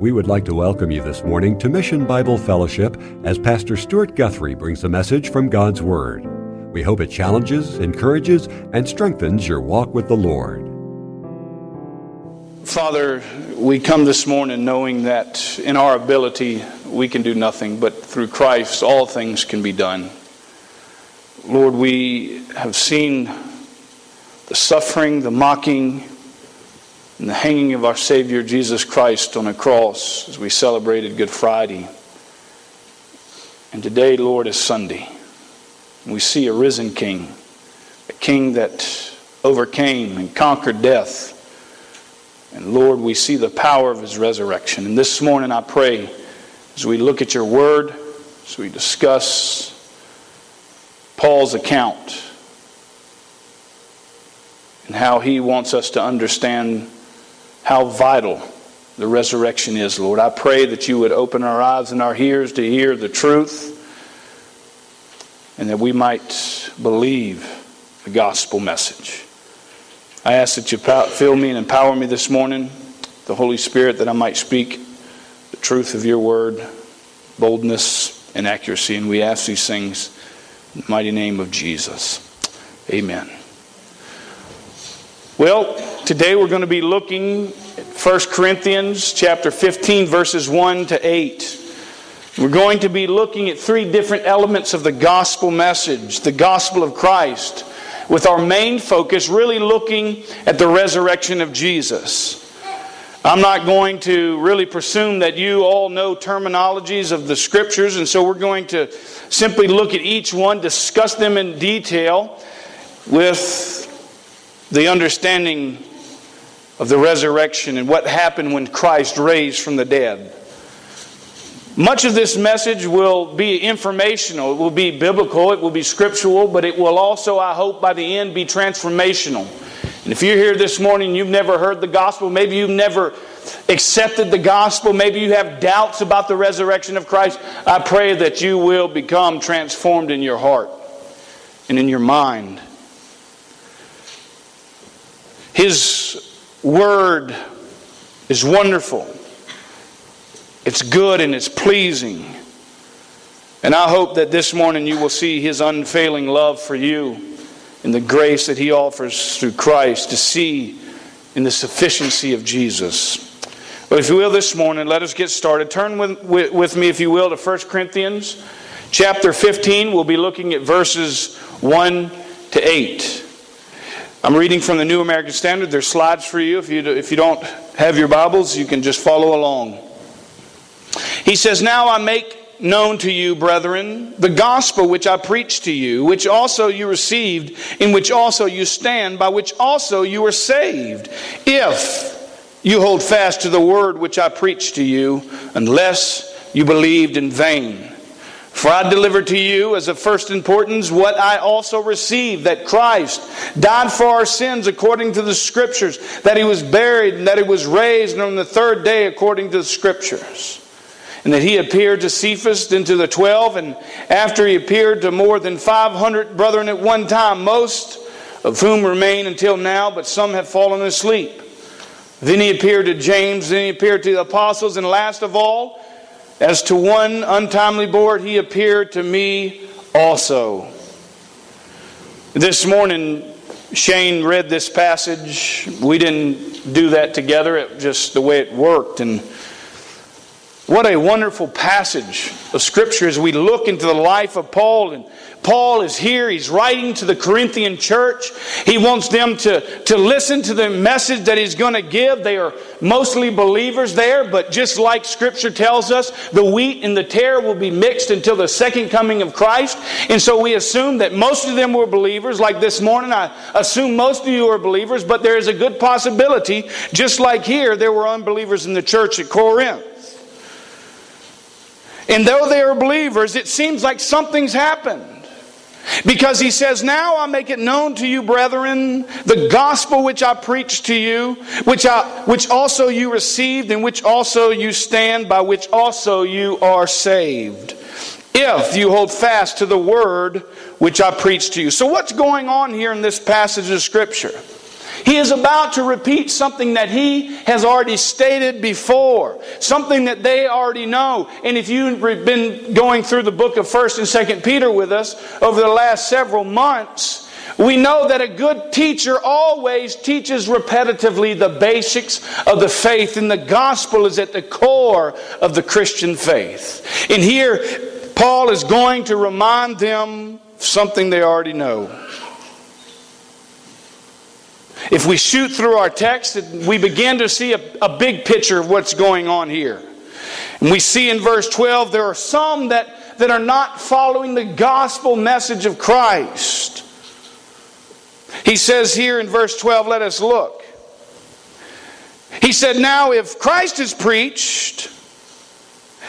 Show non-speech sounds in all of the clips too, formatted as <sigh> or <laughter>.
We would like to welcome you this morning to Mission Bible Fellowship as Pastor Stuart Guthrie brings a message from God's Word. We hope it challenges, encourages, and strengthens your walk with the Lord. Father, we come this morning knowing that in our ability we can do nothing, but through Christ all things can be done. Lord, we have seen the suffering, the mocking, and the hanging of our Savior Jesus Christ on a cross as we celebrated Good Friday. And today, Lord, is Sunday. We see a risen King, a King that overcame and conquered death. And Lord, we see the power of His resurrection. And this morning, I pray, as we look at your word, as we discuss Paul's account, and how he wants us to understand how vital the resurrection is, Lord. I pray that you would open our eyes and our ears to hear the truth and that we might believe the gospel message. I ask that you fill me and empower me this morning, the Holy Spirit, that I might speak the truth of your word, boldness, and accuracy. And we ask these things in the mighty name of Jesus. Amen. Well, today we're going to be looking at 1 Corinthians chapter 15 verses 1 to 8. We're going to be looking at three different elements of the gospel message, the gospel of Christ, with our main focus really looking at the resurrection of Jesus. I'm not going to really presume that you all know terminologies of the scriptures, and so we're going to simply look at each one, discuss them in detail with the understanding of the resurrection and what happened when Christ raised from the dead. Much of this message will be informational, it will be biblical, it will be scriptural, but it will also, I hope, by the end be transformational. And if you're here this morning, you've never heard the gospel, maybe you've never accepted the gospel, maybe you have doubts about the resurrection of Christ, I pray that you will become transformed in your heart and in your mind his word is wonderful. It's good and it's pleasing. And I hope that this morning you will see His unfailing love for you and the grace that He offers through Christ to see in the sufficiency of Jesus. But if you will, this morning, let us get started. Turn with, with, with me, if you will, to 1 Corinthians chapter 15. We'll be looking at verses 1 to 8. I'm reading from the New American Standard. There's slides for you. If you, if you don't have your Bibles, you can just follow along. He says, Now I make known to you, brethren, the gospel which I preached to you, which also you received, in which also you stand, by which also you are saved, if you hold fast to the word which I preached to you, unless you believed in vain. For I delivered to you as of first importance what I also received that Christ died for our sins according to the Scriptures, that he was buried, and that he was raised on the third day according to the Scriptures. And that he appeared to Cephas, then to the twelve, and after he appeared to more than 500 brethren at one time, most of whom remain until now, but some have fallen asleep. Then he appeared to James, then he appeared to the apostles, and last of all, as to one untimely board, he appeared to me also. This morning, Shane read this passage. We didn't do that together, it just the way it worked. And what a wonderful passage of Scripture as we look into the life of Paul and Paul is here. He's writing to the Corinthian church. He wants them to, to listen to the message that he's going to give. They are mostly believers there, but just like Scripture tells us, the wheat and the tare will be mixed until the second coming of Christ. And so we assume that most of them were believers. Like this morning, I assume most of you are believers, but there is a good possibility, just like here, there were unbelievers in the church at Corinth. And though they are believers, it seems like something's happened. Because he says, Now I make it known to you, brethren, the gospel which I preached to you, which, I, which also you received, and which also you stand, by which also you are saved, if you hold fast to the word which I preached to you. So, what's going on here in this passage of Scripture? He is about to repeat something that he has already stated before, something that they already know. And if you've been going through the book of 1st and 2nd Peter with us over the last several months, we know that a good teacher always teaches repetitively the basics of the faith, and the gospel is at the core of the Christian faith. And here, Paul is going to remind them something they already know. If we shoot through our text, we begin to see a, a big picture of what's going on here. And we see in verse 12 there are some that, that are not following the gospel message of Christ. He says here in verse 12, let us look. He said, Now if Christ is preached,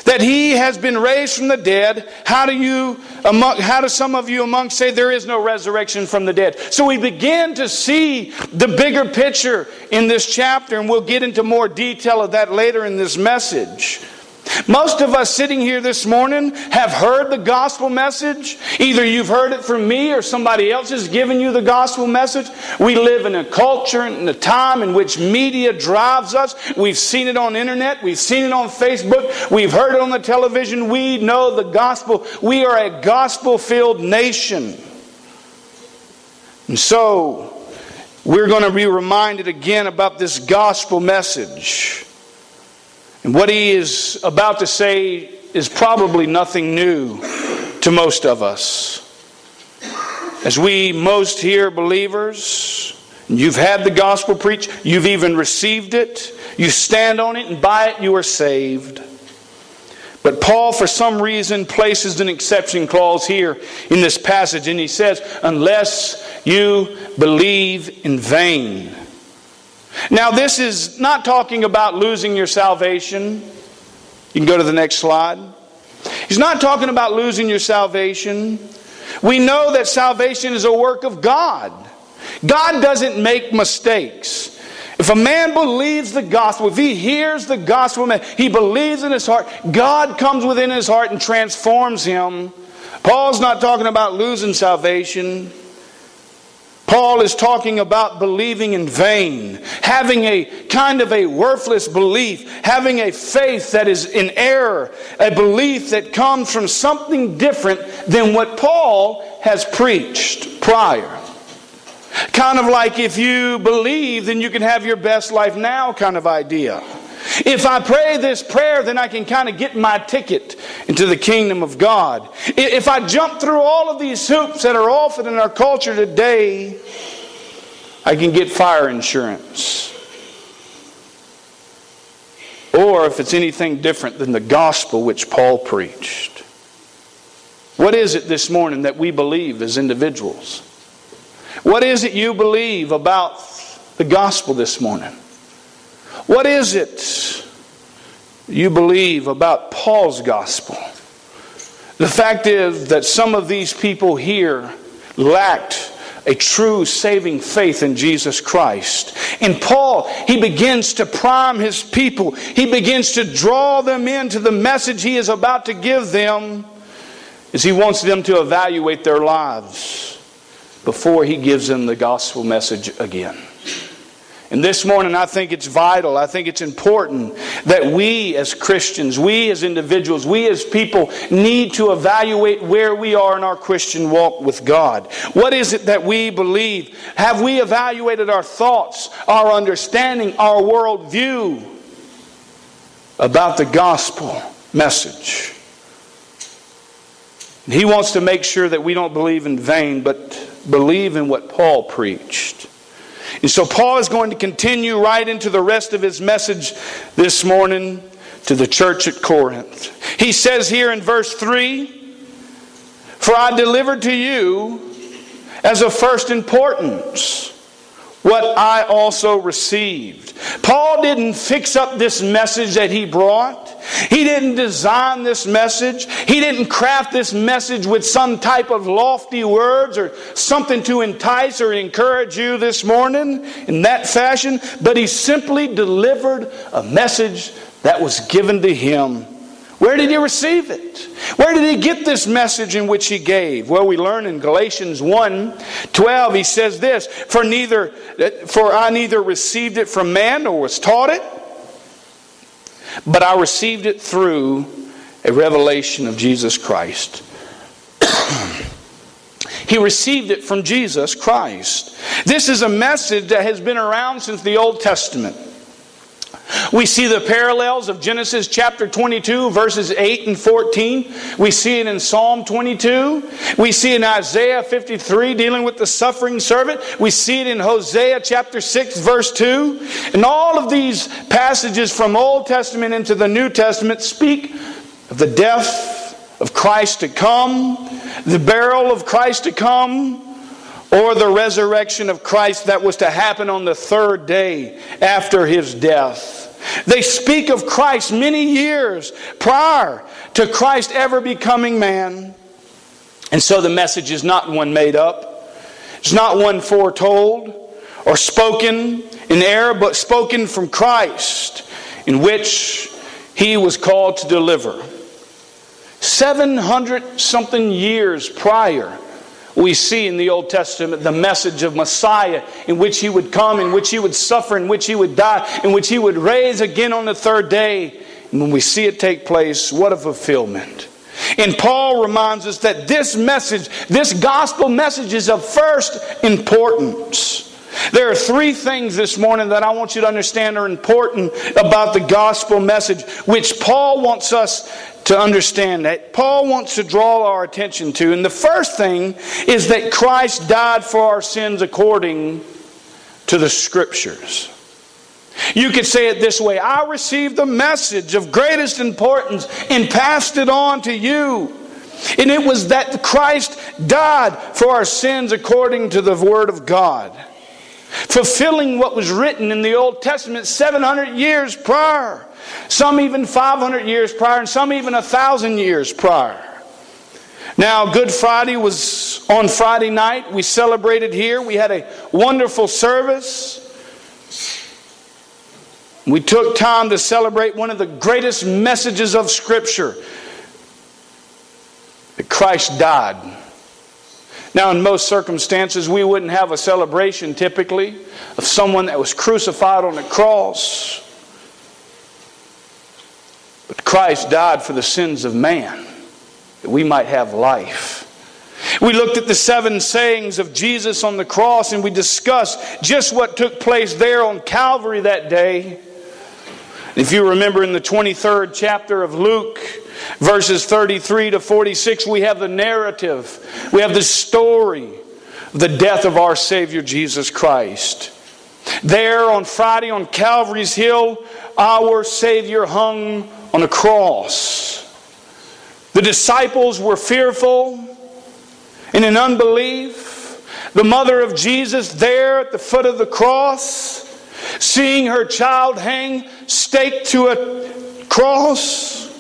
that he has been raised from the dead. How do you among, how do some of you among say there is no resurrection from the dead? So we begin to see the bigger picture in this chapter, and we'll get into more detail of that later in this message. Most of us sitting here this morning have heard the gospel message. Either you've heard it from me or somebody else has given you the gospel message. We live in a culture and a time in which media drives us. We've seen it on internet. We've seen it on Facebook. We've heard it on the television. We know the gospel. We are a gospel filled nation. And so, we're going to be reminded again about this gospel message. And what he is about to say is probably nothing new to most of us. As we most hear believers, you've had the gospel preached, you've even received it, you stand on it, and by it you are saved. But Paul, for some reason, places an exception clause here in this passage, and he says, unless you believe in vain. Now, this is not talking about losing your salvation. You can go to the next slide. He's not talking about losing your salvation. We know that salvation is a work of God. God doesn't make mistakes. If a man believes the gospel, if he hears the gospel, he believes in his heart, God comes within his heart and transforms him. Paul's not talking about losing salvation. Paul is talking about believing in vain, having a kind of a worthless belief, having a faith that is in error, a belief that comes from something different than what Paul has preached prior. Kind of like if you believe, then you can have your best life now kind of idea. If I pray this prayer, then I can kind of get my ticket into the kingdom of God. If I jump through all of these hoops that are offered in our culture today, I can get fire insurance. Or if it's anything different than the gospel which Paul preached. What is it this morning that we believe as individuals? What is it you believe about the gospel this morning? What is it you believe about Paul's gospel? The fact is that some of these people here lacked a true saving faith in Jesus Christ. And Paul, he begins to prime his people. He begins to draw them into the message he is about to give them as he wants them to evaluate their lives before he gives them the gospel message again. And this morning, I think it's vital, I think it's important that we as Christians, we as individuals, we as people need to evaluate where we are in our Christian walk with God. What is it that we believe? Have we evaluated our thoughts, our understanding, our worldview about the gospel message? He wants to make sure that we don't believe in vain, but believe in what Paul preached. And so Paul is going to continue right into the rest of his message this morning to the church at Corinth. He says here in verse 3 For I delivered to you as of first importance what I also received. Paul didn't fix up this message that he brought. He didn't design this message. He didn't craft this message with some type of lofty words or something to entice or encourage you this morning in that fashion, but he simply delivered a message that was given to him Where did he receive it? Where did he get this message in which he gave? Well, we learn in Galatians 1 12, he says this For neither for I neither received it from man nor was taught it, but I received it through a revelation of Jesus Christ. <clears throat> he received it from Jesus Christ. This is a message that has been around since the Old Testament. We see the parallels of Genesis chapter 22, verses 8 and 14. We see it in Psalm 22. We see it in Isaiah 53, dealing with the suffering servant. We see it in Hosea chapter 6, verse 2. And all of these passages from Old Testament into the New Testament speak of the death of Christ to come, the burial of Christ to come, or the resurrection of Christ that was to happen on the third day after his death. They speak of Christ many years prior to Christ ever becoming man. And so the message is not one made up, it's not one foretold or spoken in error, but spoken from Christ, in which he was called to deliver. 700 something years prior we see in the Old Testament the message of Messiah, in which he would come, in which he would suffer, in which he would die, in which he would raise again on the third day. And when we see it take place, what a fulfillment. And Paul reminds us that this message, this gospel message, is of first importance. There are three things this morning that I want you to understand are important about the gospel message, which Paul wants us to understand that Paul wants to draw our attention to. And the first thing is that Christ died for our sins according to the Scriptures. You could say it this way I received the message of greatest importance and passed it on to you. And it was that Christ died for our sins according to the Word of God, fulfilling what was written in the Old Testament 700 years prior some even 500 years prior, and some even a thousand years prior. Now, Good Friday was on Friday night. We celebrated here. We had a wonderful service. We took time to celebrate one of the greatest messages of Scripture that Christ died. Now, in most circumstances, we wouldn't have a celebration typically of someone that was crucified on the cross. But Christ died for the sins of man, that we might have life. We looked at the seven sayings of Jesus on the cross and we discussed just what took place there on Calvary that day. If you remember in the 23rd chapter of Luke, verses 33 to 46, we have the narrative, we have the story of the death of our Savior Jesus Christ. There on Friday on Calvary's Hill, our Savior hung on a cross. The disciples were fearful and in unbelief. The mother of Jesus there at the foot of the cross, seeing her child hang staked to a cross,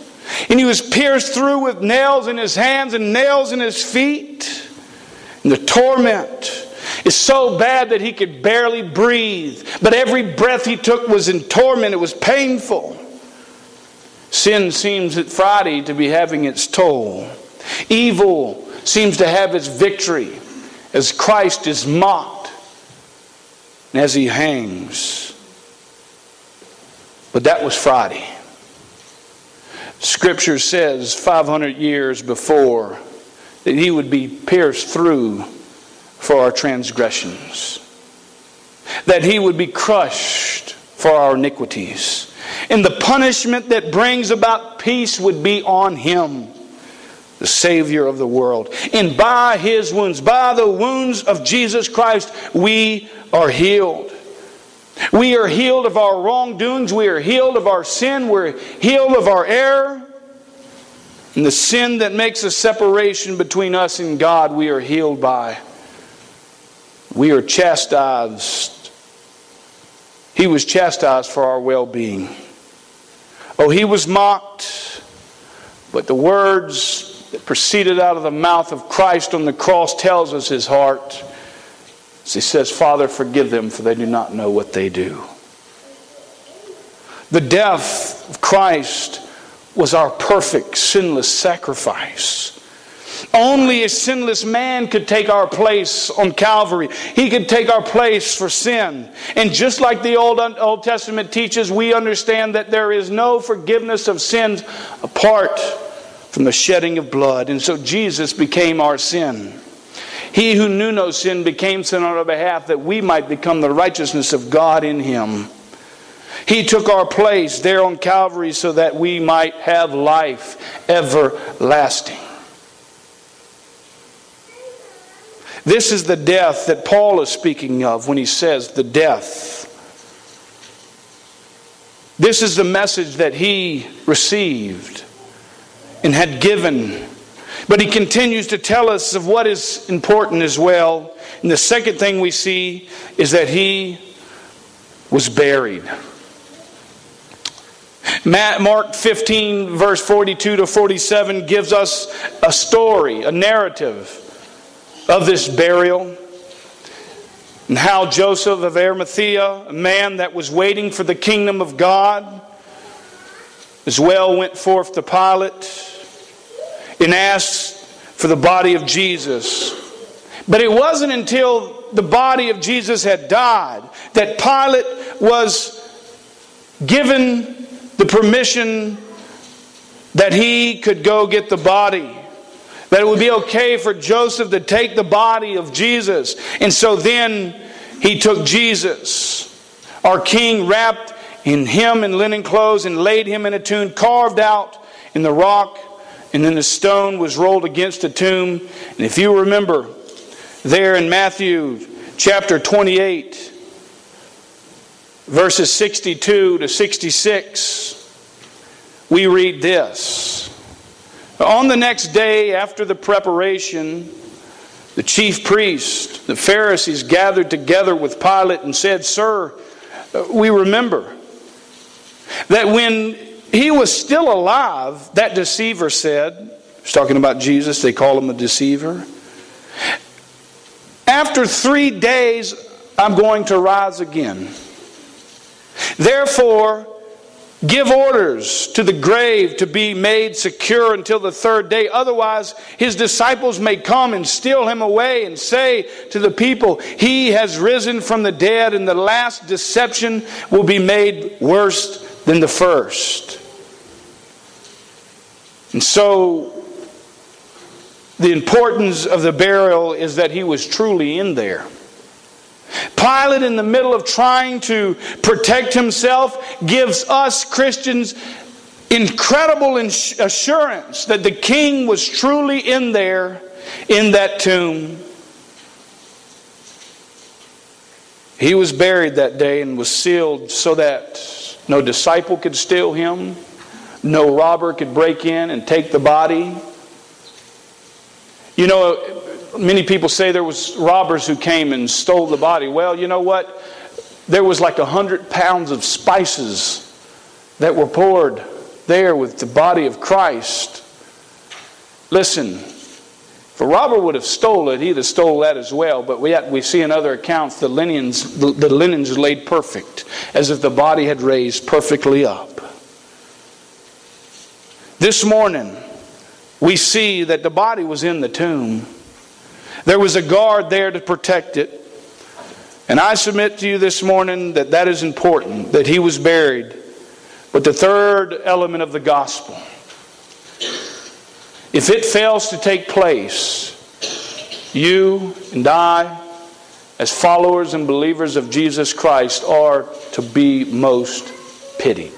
and he was pierced through with nails in his hands and nails in his feet. And the torment is so bad that he could barely breathe. But every breath he took was in torment, it was painful. Sin seems at Friday to be having its toll. Evil seems to have its victory as Christ is mocked and as he hangs. But that was Friday. Scripture says 500 years before that he would be pierced through for our transgressions, that he would be crushed for our iniquities and the punishment that brings about peace would be on him, the Savior of the world. And by his wounds, by the wounds of Jesus Christ, we are healed. We are healed of our wrongdoings. We are healed of our sin. We're healed of our error. And the sin that makes a separation between us and God, we are healed by. We are chastised. He was chastised for our well being. Oh, he was mocked, but the words that proceeded out of the mouth of Christ on the cross tells us his heart. As he says, Father, forgive them, for they do not know what they do. The death of Christ was our perfect, sinless sacrifice. Only a sinless man could take our place on Calvary. He could take our place for sin. And just like the Old, Old Testament teaches, we understand that there is no forgiveness of sins apart from the shedding of blood. And so Jesus became our sin. He who knew no sin became sin on our behalf that we might become the righteousness of God in him. He took our place there on Calvary so that we might have life everlasting. This is the death that Paul is speaking of when he says the death. This is the message that he received and had given. But he continues to tell us of what is important as well. And the second thing we see is that he was buried. Mark 15, verse 42 to 47, gives us a story, a narrative of this burial and how Joseph of Arimathea, a man that was waiting for the kingdom of God, as well went forth to Pilate and asked for the body of Jesus. But it wasn't until the body of Jesus had died that Pilate was given the permission that he could go get the body. That it would be okay for Joseph to take the body of Jesus. And so then he took Jesus, our king, wrapped in him in linen clothes, and laid him in a tomb carved out in the rock. And then the stone was rolled against the tomb. And if you remember, there in Matthew chapter 28, verses 62 to 66, we read this. On the next day after the preparation, the chief priest, the Pharisees gathered together with Pilate and said, Sir, we remember that when he was still alive, that deceiver said, He's talking about Jesus, they call him a deceiver. After three days, I'm going to rise again. Therefore, give orders to the grave to be made secure until the third day. Otherwise, his disciples may come and steal him away and say to the people, He has risen from the dead, and the last deception will be made worse than the first. And so, the importance of the burial is that he was truly in there. Pilate, in the middle of trying to protect himself, gives us Christians incredible assurance that the king was truly in there in that tomb. He was buried that day and was sealed so that no disciple could steal him, no robber could break in and take the body. You know, many people say there was robbers who came and stole the body. Well, you know what? There was like a hundred pounds of spices that were poured there with the body of Christ. Listen, if a robber would have stole it, he'd have stole that as well. But yet we see in other accounts the linens, the, the linens laid perfect, as if the body had raised perfectly up. This morning, we see that the body was in the tomb. There was a guard there to protect it. And I submit to you this morning that that is important, that he was buried. But the third element of the gospel, if it fails to take place, you and I, as followers and believers of Jesus Christ, are to be most pitied.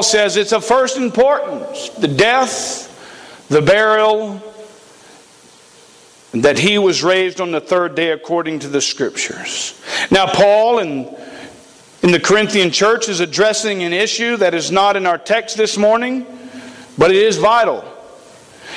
Paul says it's of first importance the death the burial, that he was raised on the third day according to the scriptures. Now, Paul in, in the Corinthian church is addressing an issue that is not in our text this morning, but it is vital.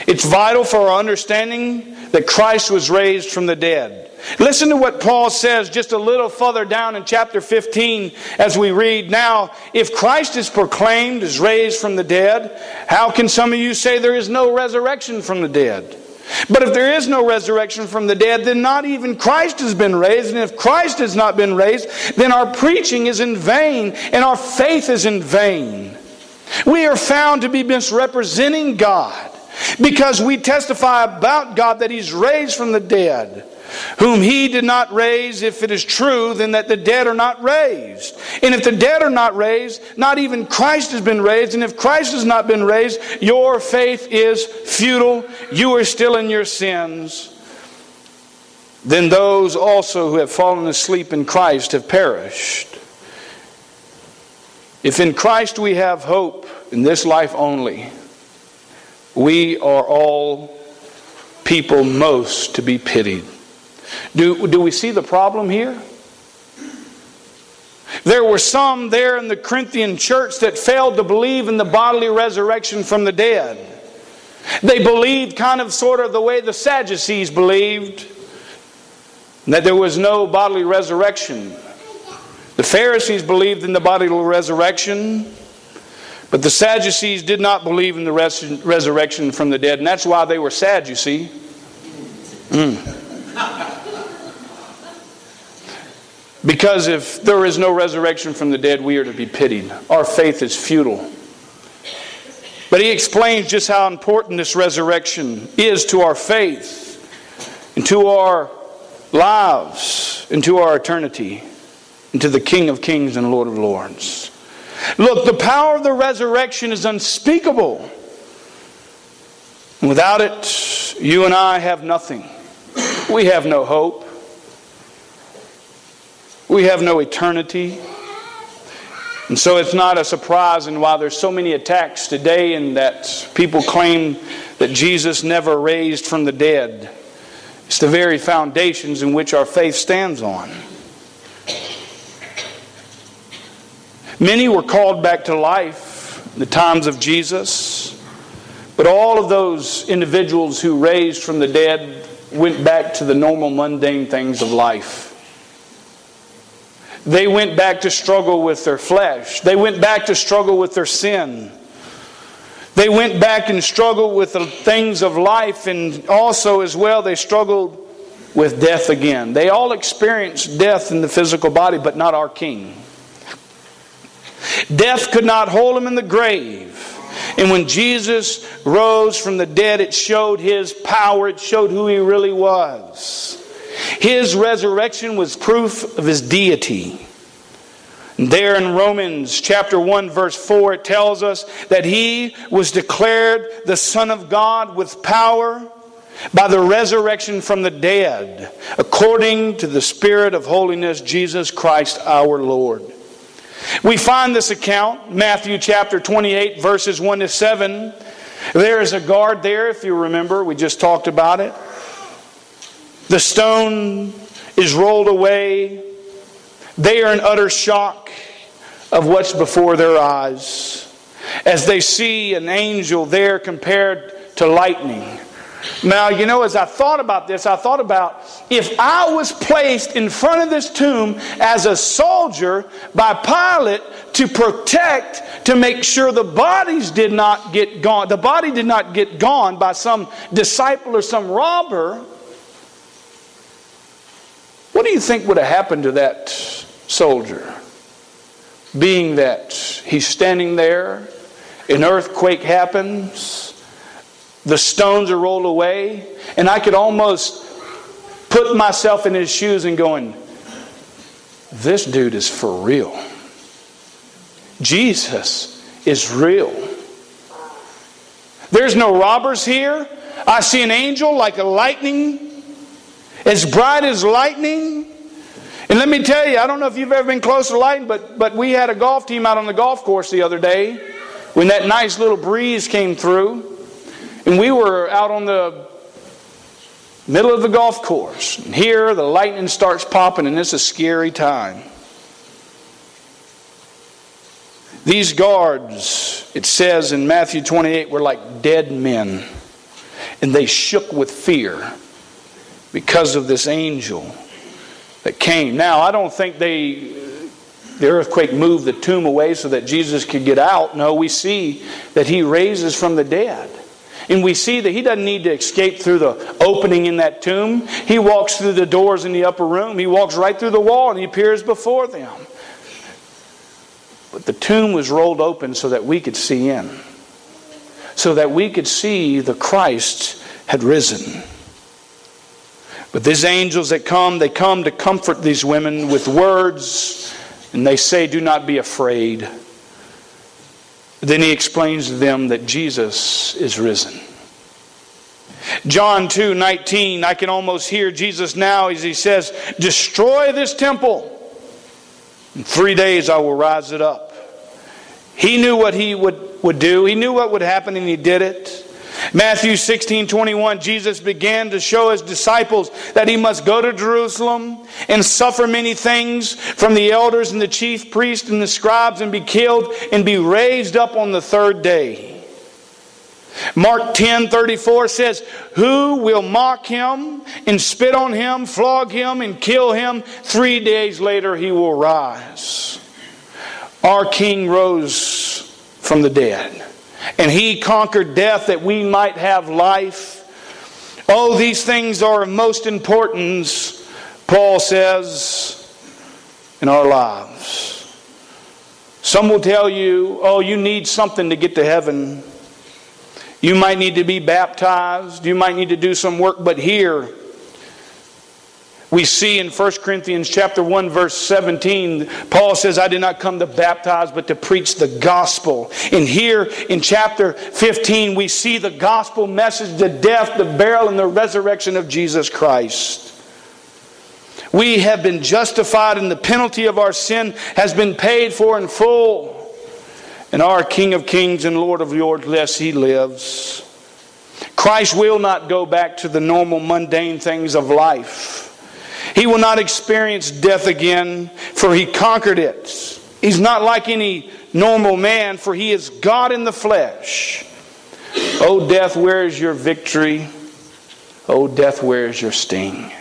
It's vital for our understanding that Christ was raised from the dead. Listen to what Paul says just a little further down in chapter 15 as we read. Now, if Christ is proclaimed as raised from the dead, how can some of you say there is no resurrection from the dead? But if there is no resurrection from the dead, then not even Christ has been raised. And if Christ has not been raised, then our preaching is in vain and our faith is in vain. We are found to be misrepresenting God because we testify about God that He's raised from the dead whom he did not raise, if it is true, then that the dead are not raised. And if the dead are not raised, not even Christ has been raised. And if Christ has not been raised, your faith is futile. You are still in your sins. Then those also who have fallen asleep in Christ have perished. If in Christ we have hope in this life only, we are all people most to be pitied. Do, do we see the problem here? There were some there in the Corinthian church that failed to believe in the bodily resurrection from the dead. They believed kind of sort of the way the Sadducees believed that there was no bodily resurrection. The Pharisees believed in the bodily resurrection, but the Sadducees did not believe in the res- resurrection from the dead, and that's why they were sad, you see. Mm. Because if there is no resurrection from the dead, we are to be pitied. Our faith is futile. But he explains just how important this resurrection is to our faith and to our lives and to our eternity and to the King of Kings and Lord of Lords. Look, the power of the resurrection is unspeakable. Without it, you and I have nothing. We have no hope. We have no eternity. And so it's not a surprise, and while there's so many attacks today and that people claim that Jesus never raised from the dead, it's the very foundations in which our faith stands on. Many were called back to life in the times of Jesus, but all of those individuals who raised from the dead went back to the normal mundane things of life. They went back to struggle with their flesh. They went back to struggle with their sin. They went back and struggled with the things of life, and also, as well, they struggled with death again. They all experienced death in the physical body, but not our King. Death could not hold him in the grave. And when Jesus rose from the dead, it showed his power, it showed who he really was. His resurrection was proof of his deity. There in Romans chapter 1 verse 4 it tells us that he was declared the son of God with power by the resurrection from the dead according to the spirit of holiness Jesus Christ our Lord. We find this account Matthew chapter 28 verses 1 to 7. There is a guard there if you remember we just talked about it. The stone is rolled away. They are in utter shock of what's before their eyes as they see an angel there compared to lightning. Now, you know, as I thought about this, I thought about if I was placed in front of this tomb as a soldier by Pilate to protect, to make sure the bodies did not get gone, the body did not get gone by some disciple or some robber, what do you think would have happened to that soldier? Being that he's standing there, an earthquake happens, the stones are rolled away, and I could almost put myself in his shoes and going, this dude is for real. Jesus is real. There's no robbers here. I see an angel like a lightning as bright as lightning. And let me tell you, I don't know if you've ever been close to lightning, but, but we had a golf team out on the golf course the other day when that nice little breeze came through. And we were out on the middle of the golf course. And here the lightning starts popping, and it's a scary time. These guards, it says in Matthew 28, were like dead men, and they shook with fear because of this angel that came. Now, I don't think they the earthquake moved the tomb away so that Jesus could get out. No, we see that he raises from the dead. And we see that he doesn't need to escape through the opening in that tomb. He walks through the doors in the upper room. He walks right through the wall and he appears before them. But the tomb was rolled open so that we could see in, so that we could see the Christ had risen. But these angels that come, they come to comfort these women with words, and they say, Do not be afraid. Then he explains to them that Jesus is risen. John 2 19, I can almost hear Jesus now as he says, Destroy this temple. In three days I will rise it up. He knew what he would, would do, he knew what would happen, and he did it. Matthew 16 21, Jesus began to show his disciples that he must go to Jerusalem and suffer many things from the elders and the chief priests and the scribes and be killed and be raised up on the third day. Mark 10 34 says, Who will mock him and spit on him, flog him, and kill him? Three days later he will rise. Our King rose from the dead. And he conquered death that we might have life. Oh, these things are of most importance, Paul says, in our lives. Some will tell you, oh, you need something to get to heaven. You might need to be baptized. You might need to do some work. But here, we see in 1 Corinthians chapter 1 verse 17 Paul says I did not come to baptize but to preach the gospel. And here in chapter 15 we see the gospel message the death, the burial and the resurrection of Jesus Christ. We have been justified and the penalty of our sin has been paid for in full. And our King of Kings and Lord of Lords, yes, He lives. Christ will not go back to the normal mundane things of life. He will not experience death again, for he conquered it. He's not like any normal man, for he is God in the flesh. Oh, death, where is your victory? Oh, death, where is your sting?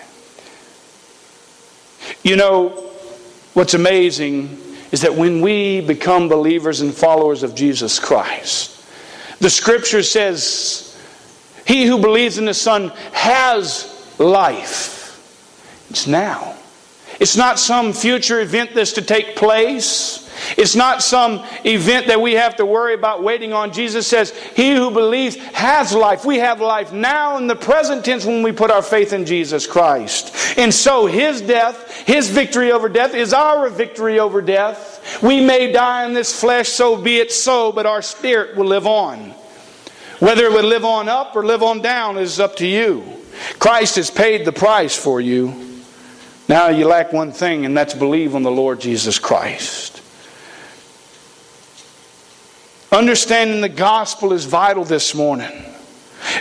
You know, what's amazing is that when we become believers and followers of Jesus Christ, the scripture says, He who believes in the Son has life. It's now. It's not some future event that's to take place. It's not some event that we have to worry about waiting on. Jesus says, He who believes has life. We have life now in the present tense when we put our faith in Jesus Christ. And so His death, His victory over death, is our victory over death. We may die in this flesh, so be it so, but our spirit will live on. Whether it would live on up or live on down is up to you. Christ has paid the price for you. Now you lack one thing, and that's believe on the Lord Jesus Christ. Understanding the gospel is vital this morning.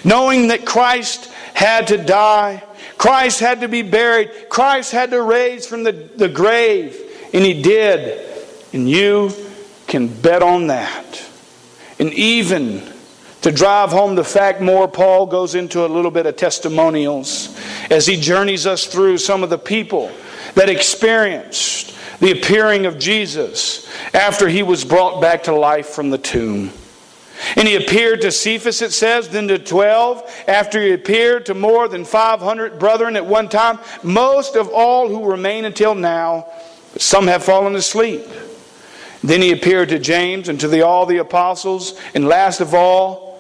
Knowing that Christ had to die, Christ had to be buried, Christ had to raise from the, the grave, and He did. And you can bet on that. And even to drive home the fact more, Paul goes into a little bit of testimonials as he journeys us through some of the people that experienced the appearing of Jesus after he was brought back to life from the tomb. And he appeared to Cephas, it says, then to 12, after he appeared to more than 500 brethren at one time, most of all who remain until now, but some have fallen asleep. Then he appeared to James and to the, all the apostles, and last of all,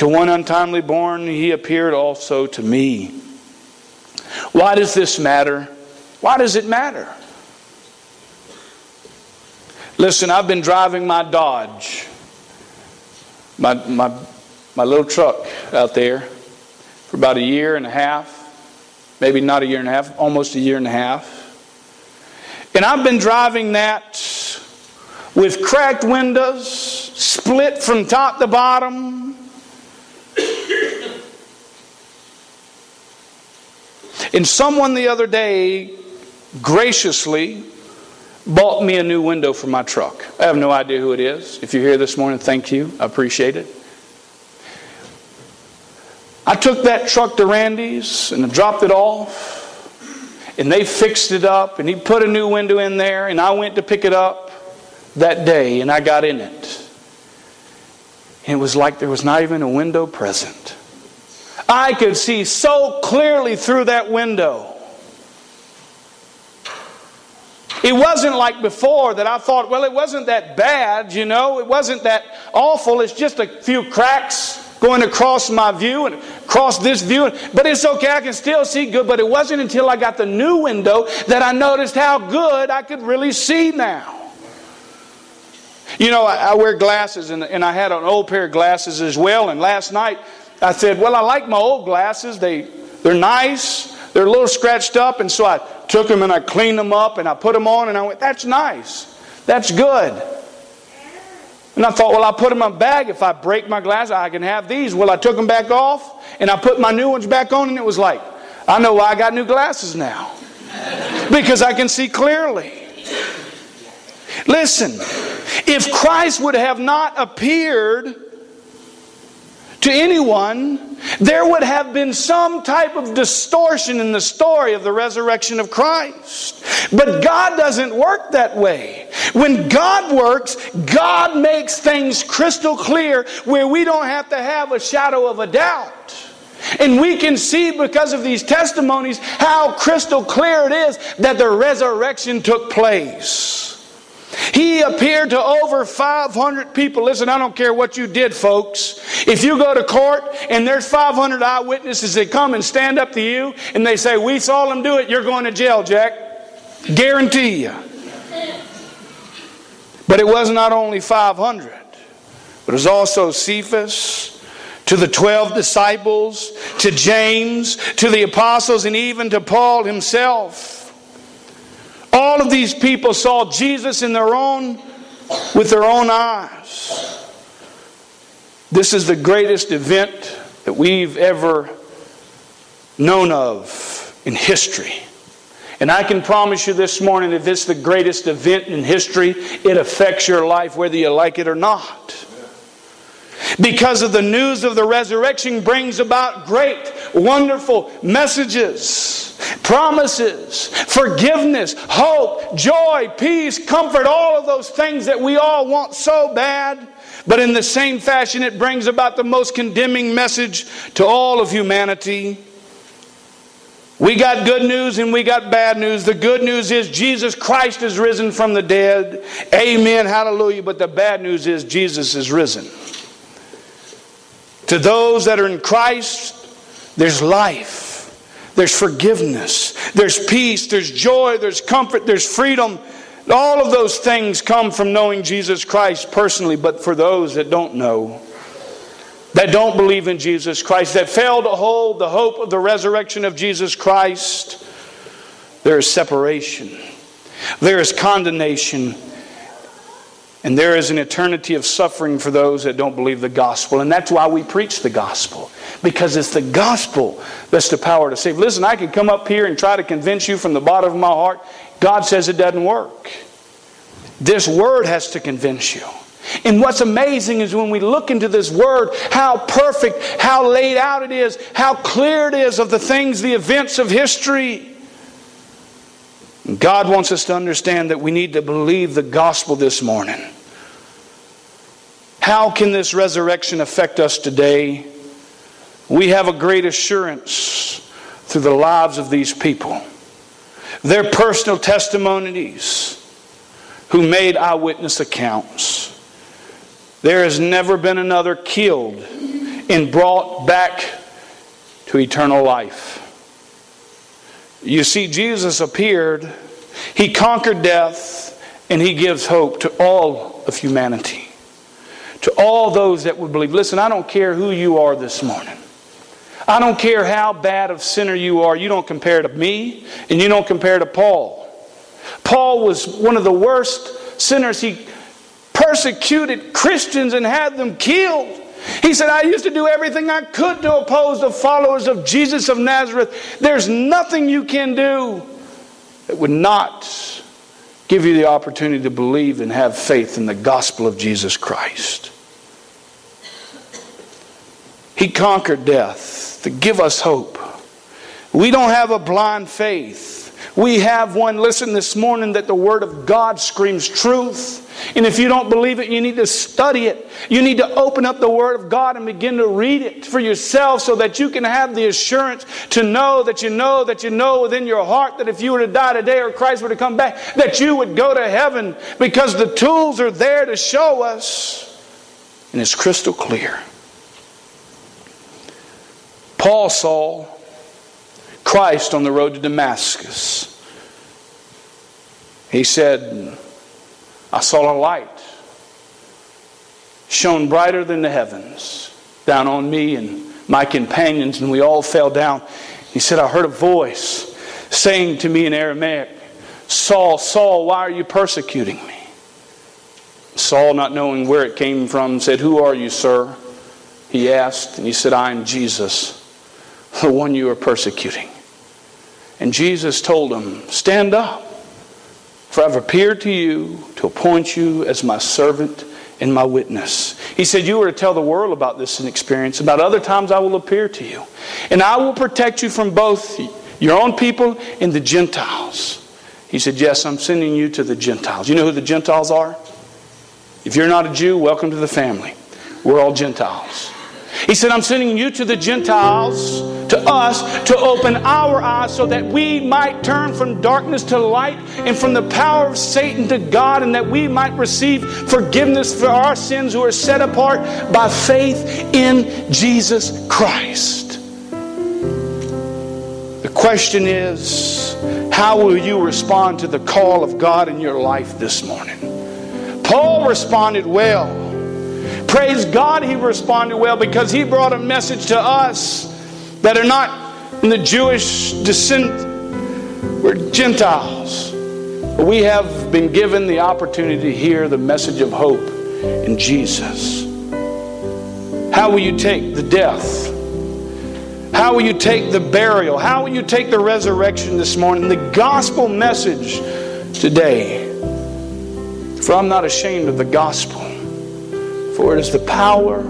to one untimely born, he appeared also to me. Why does this matter? Why does it matter? Listen, I've been driving my Dodge, my, my, my little truck out there, for about a year and a half, maybe not a year and a half, almost a year and a half. And I've been driving that with cracked windows, split from top to bottom, And someone the other day graciously bought me a new window for my truck. I have no idea who it is. If you're here this morning, thank you. I appreciate it. I took that truck to Randy's and I dropped it off. And they fixed it up and he put a new window in there and I went to pick it up that day and I got in it. It was like there was not even a window present. I could see so clearly through that window. It wasn't like before that I thought, well, it wasn't that bad, you know, it wasn't that awful. It's just a few cracks going across my view and across this view. But it's okay, I can still see good. But it wasn't until I got the new window that I noticed how good I could really see now. You know, I, I wear glasses and, and I had an old pair of glasses as well. And last night I said, well, I like my old glasses. They, they're nice. They're a little scratched up. And so I took them and I cleaned them up and I put them on and I went, that's nice. That's good. And I thought, well, I'll put them in my bag. If I break my glasses, I can have these. Well, I took them back off and I put my new ones back on and it was like, I know why I got new glasses now. <laughs> because I can see clearly. Listen, if Christ would have not appeared to anyone, there would have been some type of distortion in the story of the resurrection of Christ. But God doesn't work that way. When God works, God makes things crystal clear where we don't have to have a shadow of a doubt. And we can see because of these testimonies how crystal clear it is that the resurrection took place. He appeared to over 500 people. Listen, I don't care what you did, folks. If you go to court and there's 500 eyewitnesses that come and stand up to you and they say, We saw him do it, you're going to jail, Jack. Guarantee you. But it was not only 500, but it was also Cephas, to the 12 disciples, to James, to the apostles, and even to Paul himself. All of these people saw Jesus in their own with their own eyes. This is the greatest event that we've ever known of in history. And I can promise you this morning if it's the greatest event in history, it affects your life whether you like it or not because of the news of the resurrection brings about great, wonderful messages, promises, forgiveness, hope, joy, peace, comfort, all of those things that we all want so bad. But in the same fashion, it brings about the most condemning message to all of humanity. We got good news and we got bad news. The good news is Jesus Christ is risen from the dead. Amen. Hallelujah. But the bad news is Jesus is risen. To those that are in Christ, there's life, there's forgiveness, there's peace, there's joy, there's comfort, there's freedom. All of those things come from knowing Jesus Christ personally, but for those that don't know, that don't believe in Jesus Christ, that fail to hold the hope of the resurrection of Jesus Christ, there is separation, there is condemnation, and there is an eternity of suffering for those that don't believe the gospel. And that's why we preach the gospel. Because it's the gospel that's the power to save. Listen, I can come up here and try to convince you from the bottom of my heart. God says it doesn't work. This word has to convince you. And what's amazing is when we look into this word, how perfect, how laid out it is, how clear it is of the things, the events of history. God wants us to understand that we need to believe the gospel this morning. How can this resurrection affect us today? We have a great assurance through the lives of these people, their personal testimonies, who made eyewitness accounts. There has never been another killed and brought back to eternal life. You see, Jesus appeared, He conquered death, and He gives hope to all of humanity. To all those that would believe. Listen, I don't care who you are this morning. I don't care how bad of sinner you are. You don't compare to me, and you don't compare to Paul. Paul was one of the worst sinners. He persecuted Christians and had them killed. He said, I used to do everything I could to oppose the followers of Jesus of Nazareth. There's nothing you can do that would not give you the opportunity to believe and have faith in the gospel of Jesus Christ. He conquered death to give us hope. We don't have a blind faith. We have one, listen, this morning that the Word of God screams truth. And if you don't believe it, you need to study it. You need to open up the Word of God and begin to read it for yourself so that you can have the assurance to know that you know that you know within your heart that if you were to die today or Christ were to come back, that you would go to heaven because the tools are there to show us. And it's crystal clear. Paul saw Christ on the road to Damascus. He said, I saw a light shone brighter than the heavens down on me and my companions, and we all fell down. He said, I heard a voice saying to me in Aramaic, Saul, Saul, why are you persecuting me? Saul, not knowing where it came from, said, Who are you, sir? He asked, and he said, I am Jesus, the one you are persecuting. And Jesus told him, Stand up, for I've appeared to you to appoint you as my servant and my witness. He said, You are to tell the world about this experience. About other times I will appear to you. And I will protect you from both your own people and the Gentiles. He said, Yes, I'm sending you to the Gentiles. You know who the Gentiles are? If you're not a Jew, welcome to the family. We're all Gentiles. He said, I'm sending you to the Gentiles, to us, to open our eyes so that we might turn from darkness to light and from the power of Satan to God, and that we might receive forgiveness for our sins who are set apart by faith in Jesus Christ. The question is, how will you respond to the call of God in your life this morning? Paul responded well. Praise God, he responded well because he brought a message to us that are not in the Jewish descent, we're Gentiles. But we have been given the opportunity to hear the message of hope in Jesus. How will you take the death? How will you take the burial? How will you take the resurrection this morning? The gospel message today. For I'm not ashamed of the gospel. For it is the power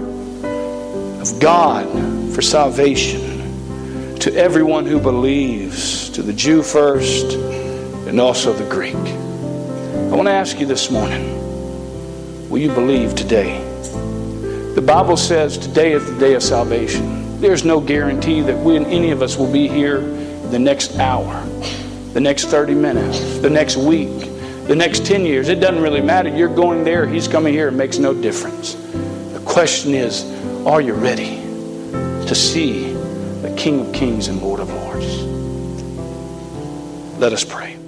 of God for salvation to everyone who believes, to the Jew first and also the Greek. I want to ask you this morning will you believe today? The Bible says today is the day of salvation. There's no guarantee that we, any of us will be here the next hour, the next 30 minutes, the next week the next 10 years. It doesn't really matter. You're going there, he's coming here. It makes no difference. The question is are you ready to see the King of Kings and Lord of Lords? Let us pray.